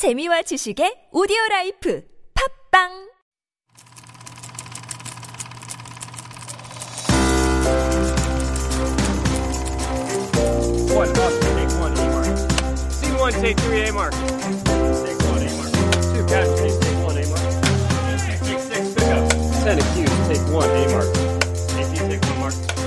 재미와 지식의 오디오 라이프 팝빵 One, up, take one, A mark. Scene one, take three, A mark. Take one, A mark. Two, catch, take, one, A mark. Six, take six, pick up. Ten, accused, take one, A mark. AP, take one mark.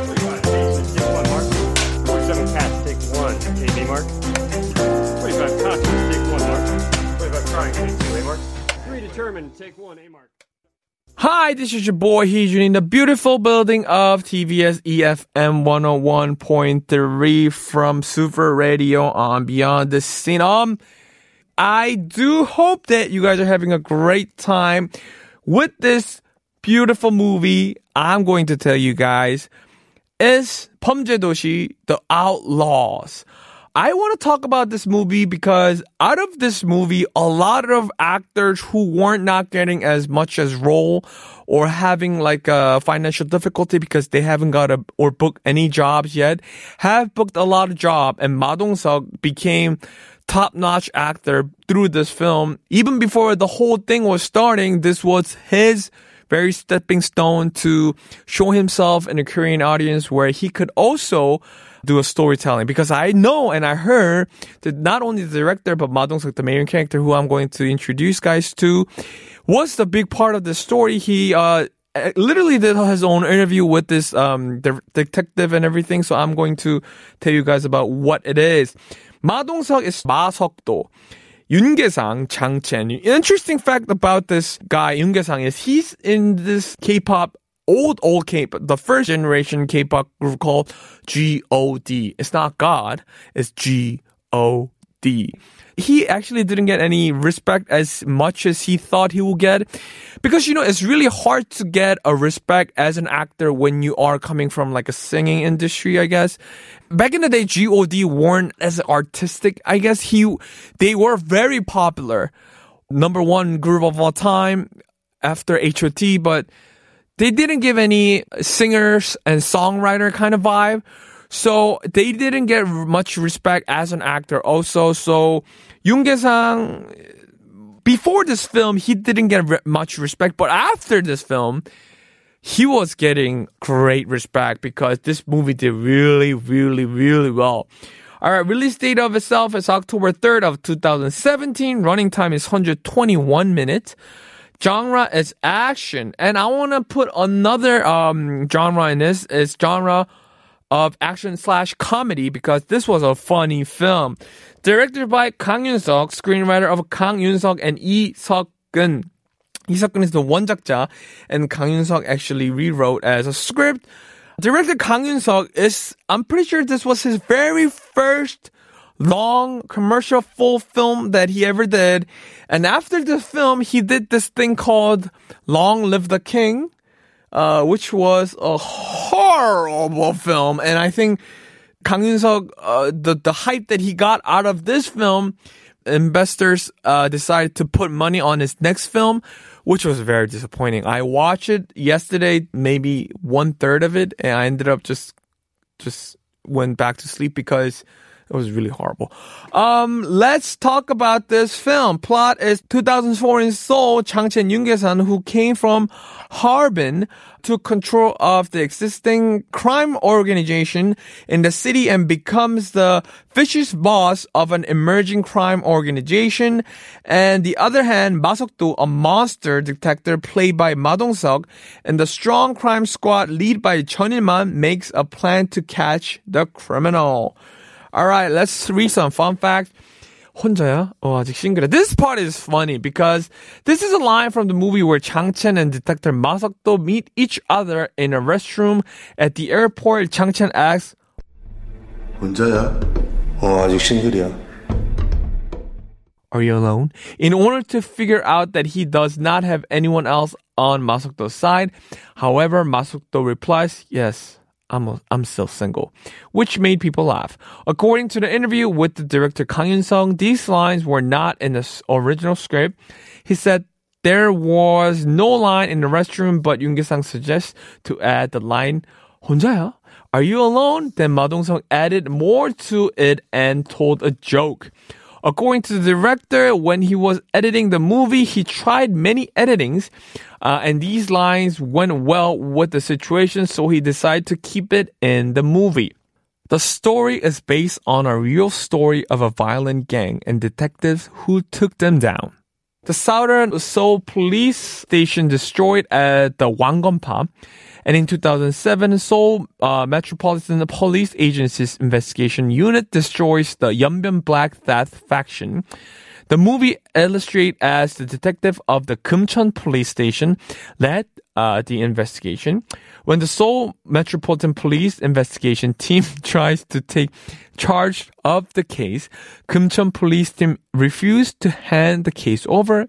Hi, this is your boy Heejun in the beautiful building of TBS eFM 101.3 from Super Radio on Beyond the Scene. Um, I do hope that you guys are having a great time with this beautiful movie. I'm going to tell you guys is Pumjedoshi The Outlaws. I want to talk about this movie because out of this movie, a lot of actors who weren't not getting as much as role or having like a financial difficulty because they haven't got a or booked any jobs yet have booked a lot of job and Ma Dong-seok became top-notch actor through this film. Even before the whole thing was starting, this was his very stepping stone to show himself in a Korean audience where he could also do a storytelling because I know and I heard that not only the director but Ma Dong-seok, the main character who I'm going to introduce guys to, was the big part of the story. He uh, eh, literally did his own interview with this um, detective and everything. So I'm going to tell you guys about what it is. Ma Dong-seok is Ma Seok-do. Yoon Kye-sang, Jang Chen. Interesting fact about this guy, Yoon Kye-sang, is he's in this K-pop old old K-pop, the first generation K-pop group called G.O.D. It's not God, it's G.O.D. He actually didn't get any respect as much as he thought he would get. Because, you know, it's really hard to get a respect as an actor when you are coming from like a singing industry, I guess. Back in the day, G.O.D. weren't as artistic. I guess he, they were very popular. Number one group of all time after H.O.T., but they didn't give any singers and songwriter kind of vibe. So they didn't get much respect as an actor also. So Yoon Sang before this film, he didn't get re- much respect, but after this film, he was getting great respect because this movie did really, really, really well. All right, release date of itself is October 3rd of 2017. Running time is 121 minutes genre is action, and I want to put another um, genre in this. It's genre of action slash comedy because this was a funny film. Directed by Kang Yun Suk, screenwriter of Kang Yun Suk and Lee Seok Gun. Lee Seok Gun is the one and Kang Yun Suk actually rewrote as a script. Director Kang Yun Suk is, I'm pretty sure this was his very first long commercial full film that he ever did. And after the film, he did this thing called Long Live the King, uh, which was a horrible film. And I think Kang Yun-seok, uh, the, the hype that he got out of this film, investors, uh, decided to put money on his next film, which was very disappointing. I watched it yesterday, maybe one third of it, and I ended up just, just went back to sleep because it was really horrible. Um, let's talk about this film. Plot is 2004 in Seoul, Jang Chen Yoongaesan, who came from Harbin, took control of the existing crime organization in the city and becomes the vicious boss of an emerging crime organization. And the other hand, Ma Seok-do, a monster detective played by Ma Dong-seok, and the strong crime squad led by Chun Il-man makes a plan to catch the criminal. Alright, let's read some fun facts. 혼자야? 어, 아직 싱글해. This part is funny because this is a line from the movie where Jang Chen and Detective Ma Seok-do meet each other in a restroom at the airport. Jang Chen asks, 혼자야? 어, 아직 싱글이야. Are you alone? In order to figure out that he does not have anyone else on Ma Seok-do's side. However, Ma Seok-do replies, yes, I'm, I'm still single, which made people laugh. According to the interview with the director Kang Yun-sung, these lines were not in the original script. He said there was no line in the restroom, but Yoon Kye-sang suggests to add the line 혼자야? Are you alone? Then Ma Dong-seok added more to it and told a joke. According to the director, when he was editing the movie, he tried many editings, uh, and these lines went well with the situation, so he decided to keep it in the movie. The story is based on a real story of a violent gang and detectives who took them down. The Southern Seoul police station destroyed at the Wangonpa. And in 2007, Seoul uh, Metropolitan Police Agency's investigation unit destroys the Yeonbyeon Black Theft faction. The movie illustrates as the detective of the Kumcheon police station led uh, the investigation. When the Seoul Metropolitan Police investigation team tries to take charge of the case, Kumcheon police team refused to hand the case over.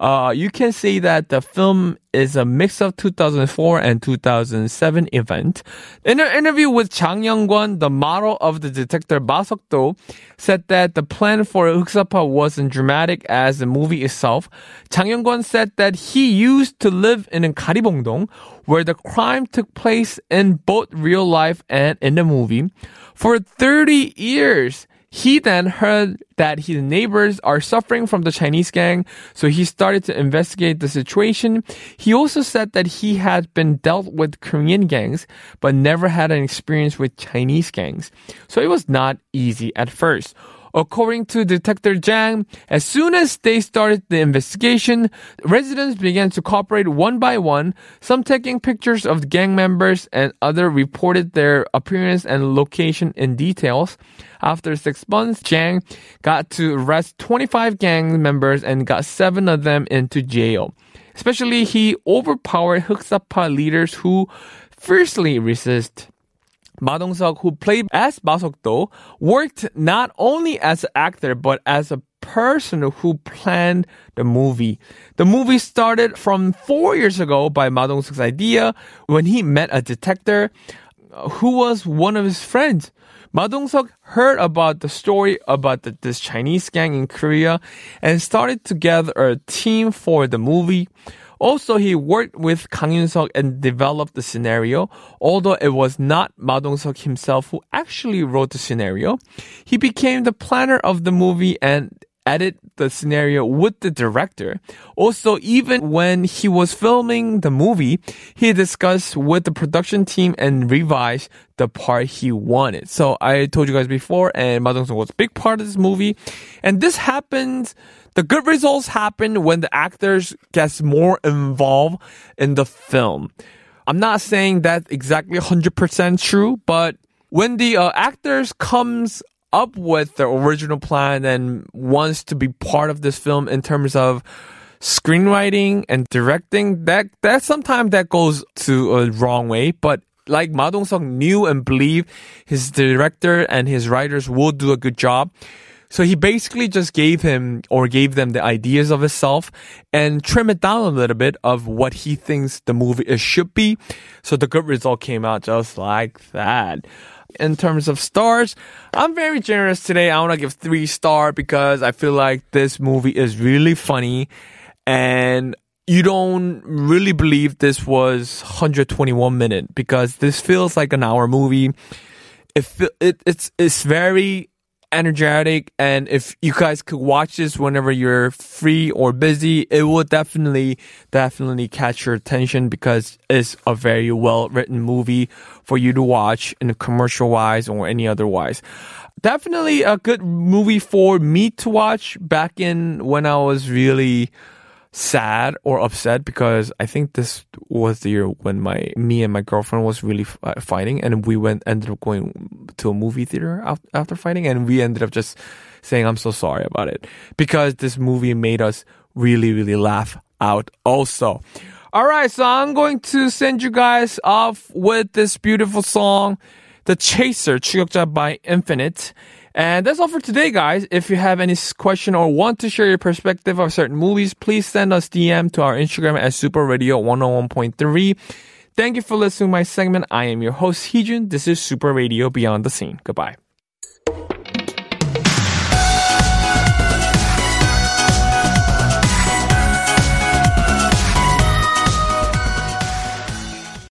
Uh, you can say that the film is a mix of 2004 and 2007 event. In an interview with Chang Young-kwan, the model of the detective Ma Seok-do said that the plan for Huksapa wasn't dramatic as the movie itself. Chang Young-kwan said that he used to live in Karibongdong, where the crime took place in both real life and in the movie. For 30 years, he then heard that his neighbors are suffering from the Chinese gang, so he started to investigate the situation. He also said that he had been dealt with Korean gangs, but never had an experience with Chinese gangs. So it was not easy at first. According to Detective Jang, as soon as they started the investigation, residents began to cooperate one by one, some taking pictures of the gang members and other reported their appearance and location in details. After six months, Jang got to arrest 25 gang members and got seven of them into jail. Especially, he overpowered Huksapa leaders who fiercely resist. Ma Dong-seok, who played as Ma Seok-do, worked not only as an actor but as a person who planned the movie. The movie started from four years ago by Ma Dong-seok's idea when he met a detective who was one of his friends. Ma Dong-seok heard about the story about the, this Chinese gang in Korea and started to gather a team for the movie. Also, he worked with Kang Yun-seok and developed the scenario, although it was not Ma Dong-seok himself who actually wrote the scenario. He became the planner of the movie and edit the scenario with the director. Also, even when he was filming the movie, he discussed with the production team and revised the part he wanted. So I told you guys before, and Ma Dong-seok was a big part of this movie. And this happens the good results happen when the actors gets more involved in the film. I'm not saying that's exactly 100% true, but when the uh, actors comes up with the original plan and wants to be part of this film in terms of screenwriting and directing, that that sometimes that goes to a wrong way, but like Ma Dong-seok knew and believed his director and his writers will do a good job. So he basically just gave him or gave them the ideas of himself and trim it down a little bit of what he thinks the movie is, should be. So the good result came out just like that. In terms of stars, I'm very generous today. I want to give three star because I feel like this movie is really funny and you don't really believe this was 121 minute because this feels like an hour movie. It, it it's it's very energetic and if you guys could watch this whenever you're free or busy it will definitely definitely catch your attention because it's a very well written movie for you to watch in commercial wise or any otherwise definitely a good movie for me to watch. Back in when i was really sad or upset because I think this was the year when my me and my girlfriend was really uh, fighting, and we went ended up going to a movie theater after fighting, and we ended up just saying I'm so sorry about it because this movie made us really really laugh out also. All right, so I'm going to send you guys off with this beautiful song, "The Chaser" 추격자 by Infinite. And that's all for today, guys. If you have any question or want to share your perspective of certain movies, please send us DM to our Instagram at Super Radio 101.3. Thank you for listening to my segment. I am your host, Heejun. This is Super Radio Beyond the Scene. Goodbye.